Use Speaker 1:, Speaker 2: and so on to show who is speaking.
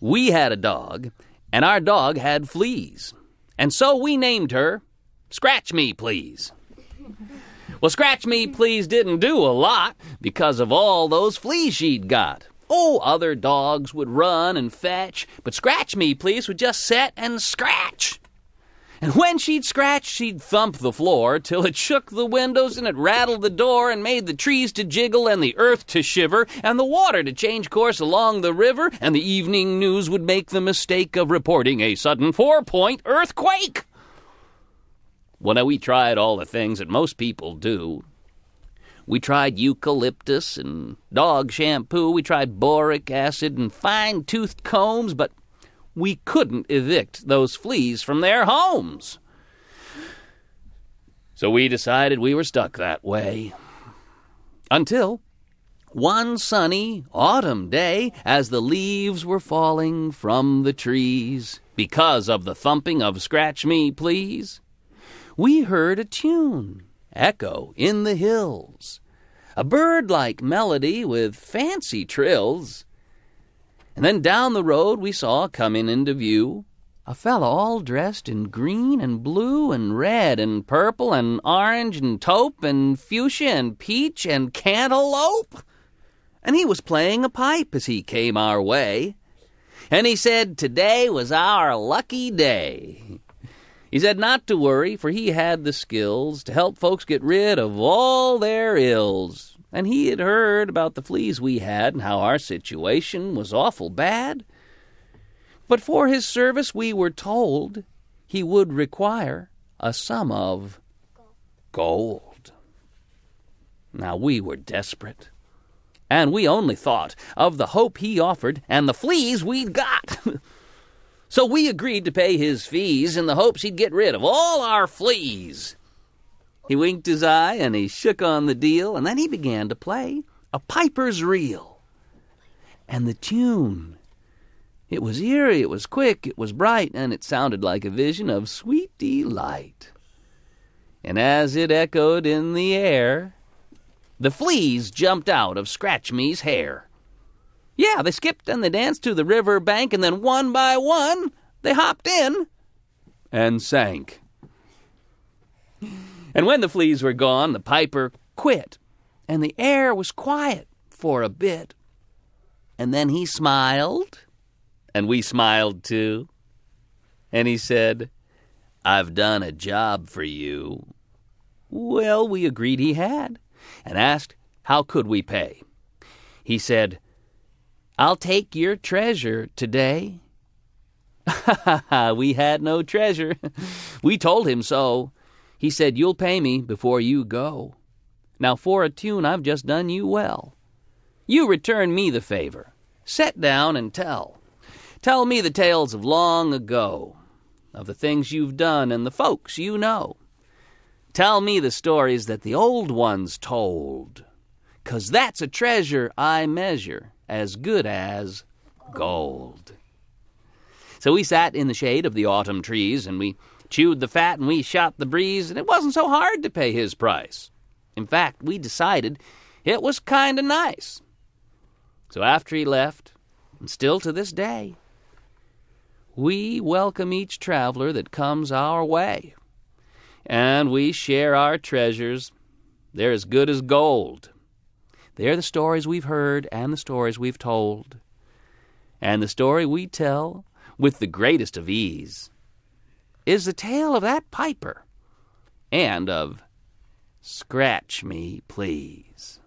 Speaker 1: We had a dog, and our dog had fleas. And so we named her Scratch Me Please. Well, Scratch Me Please didn't do a lot because of all those fleas she'd got. Oh, other dogs would run and fetch, but Scratch Me Please would just sit and scratch. And when she'd scratch, she'd thump the floor till it shook the windows and it rattled the door and made the trees to jiggle and the earth to shiver and the water to change course along the river and the evening news would make the mistake of reporting a sudden four-point earthquake. Well, now we tried all the things that most people do. We tried eucalyptus and dog shampoo. We tried boric acid and fine toothed combs, but we couldn't evict those fleas from their homes. So we decided we were stuck that way. Until one sunny autumn day, as the leaves were falling from the trees, because of the thumping of Scratch Me Please, we heard a tune echo in the hills, a bird like melody with fancy trills. And then down the road we saw coming into view a fellow all dressed in green and blue and red and purple and orange and taupe and fuchsia and peach and cantaloupe. And he was playing a pipe as he came our way. And he said, Today was our lucky day. He said not to worry, for he had the skills to help folks get rid of all their ills and he had heard about the fleas we had and how our situation was awful bad. But for his service, we were told he would require a sum of gold. Now we were desperate, and we only thought of the hope he offered and the fleas we'd got. so we agreed to pay his fees in the hopes he'd get rid of all our fleas. He winked his eye and he shook on the deal, and then he began to play a piper's reel. And the tune. It was eerie, it was quick, it was bright, and it sounded like a vision of sweet delight. And as it echoed in the air, the fleas jumped out of Scratch Me's hair. Yeah, they skipped and they danced to the river bank, and then one by one they hopped in and sank. And when the fleas were gone, the piper quit, and the air was quiet for a bit. And then he smiled, and we smiled too. And he said, I've done a job for you. Well, we agreed he had, and asked how could we pay. He said, I'll take your treasure today. we had no treasure. we told him so, he said, You'll pay me before you go. Now, for a tune, I've just done you well. You return me the favor. Set down and tell. Tell me the tales of long ago, of the things you've done and the folks you know. Tell me the stories that the old ones told, 'cause that's a treasure I measure as good as gold. So we sat in the shade of the autumn trees and we chewed the fat and we shot the breeze, and it wasn't so hard to pay his price. In fact, we decided it was kind of nice. So after he left, and still to this day, we welcome each traveler that comes our way. And we share our treasures. They're as good as gold. They're the stories we've heard and the stories we've told. And the story we tell with the greatest of ease is the tale of that piper and of Scratch Me Please.